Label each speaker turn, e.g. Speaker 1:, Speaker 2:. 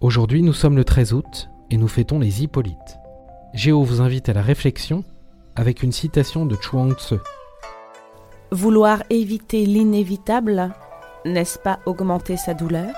Speaker 1: Aujourd'hui, nous sommes le 13 août et nous fêtons les Hippolytes. Géo vous invite à la réflexion avec une citation de Chuang Tzu.
Speaker 2: Vouloir éviter l'inévitable, n'est-ce pas augmenter sa douleur?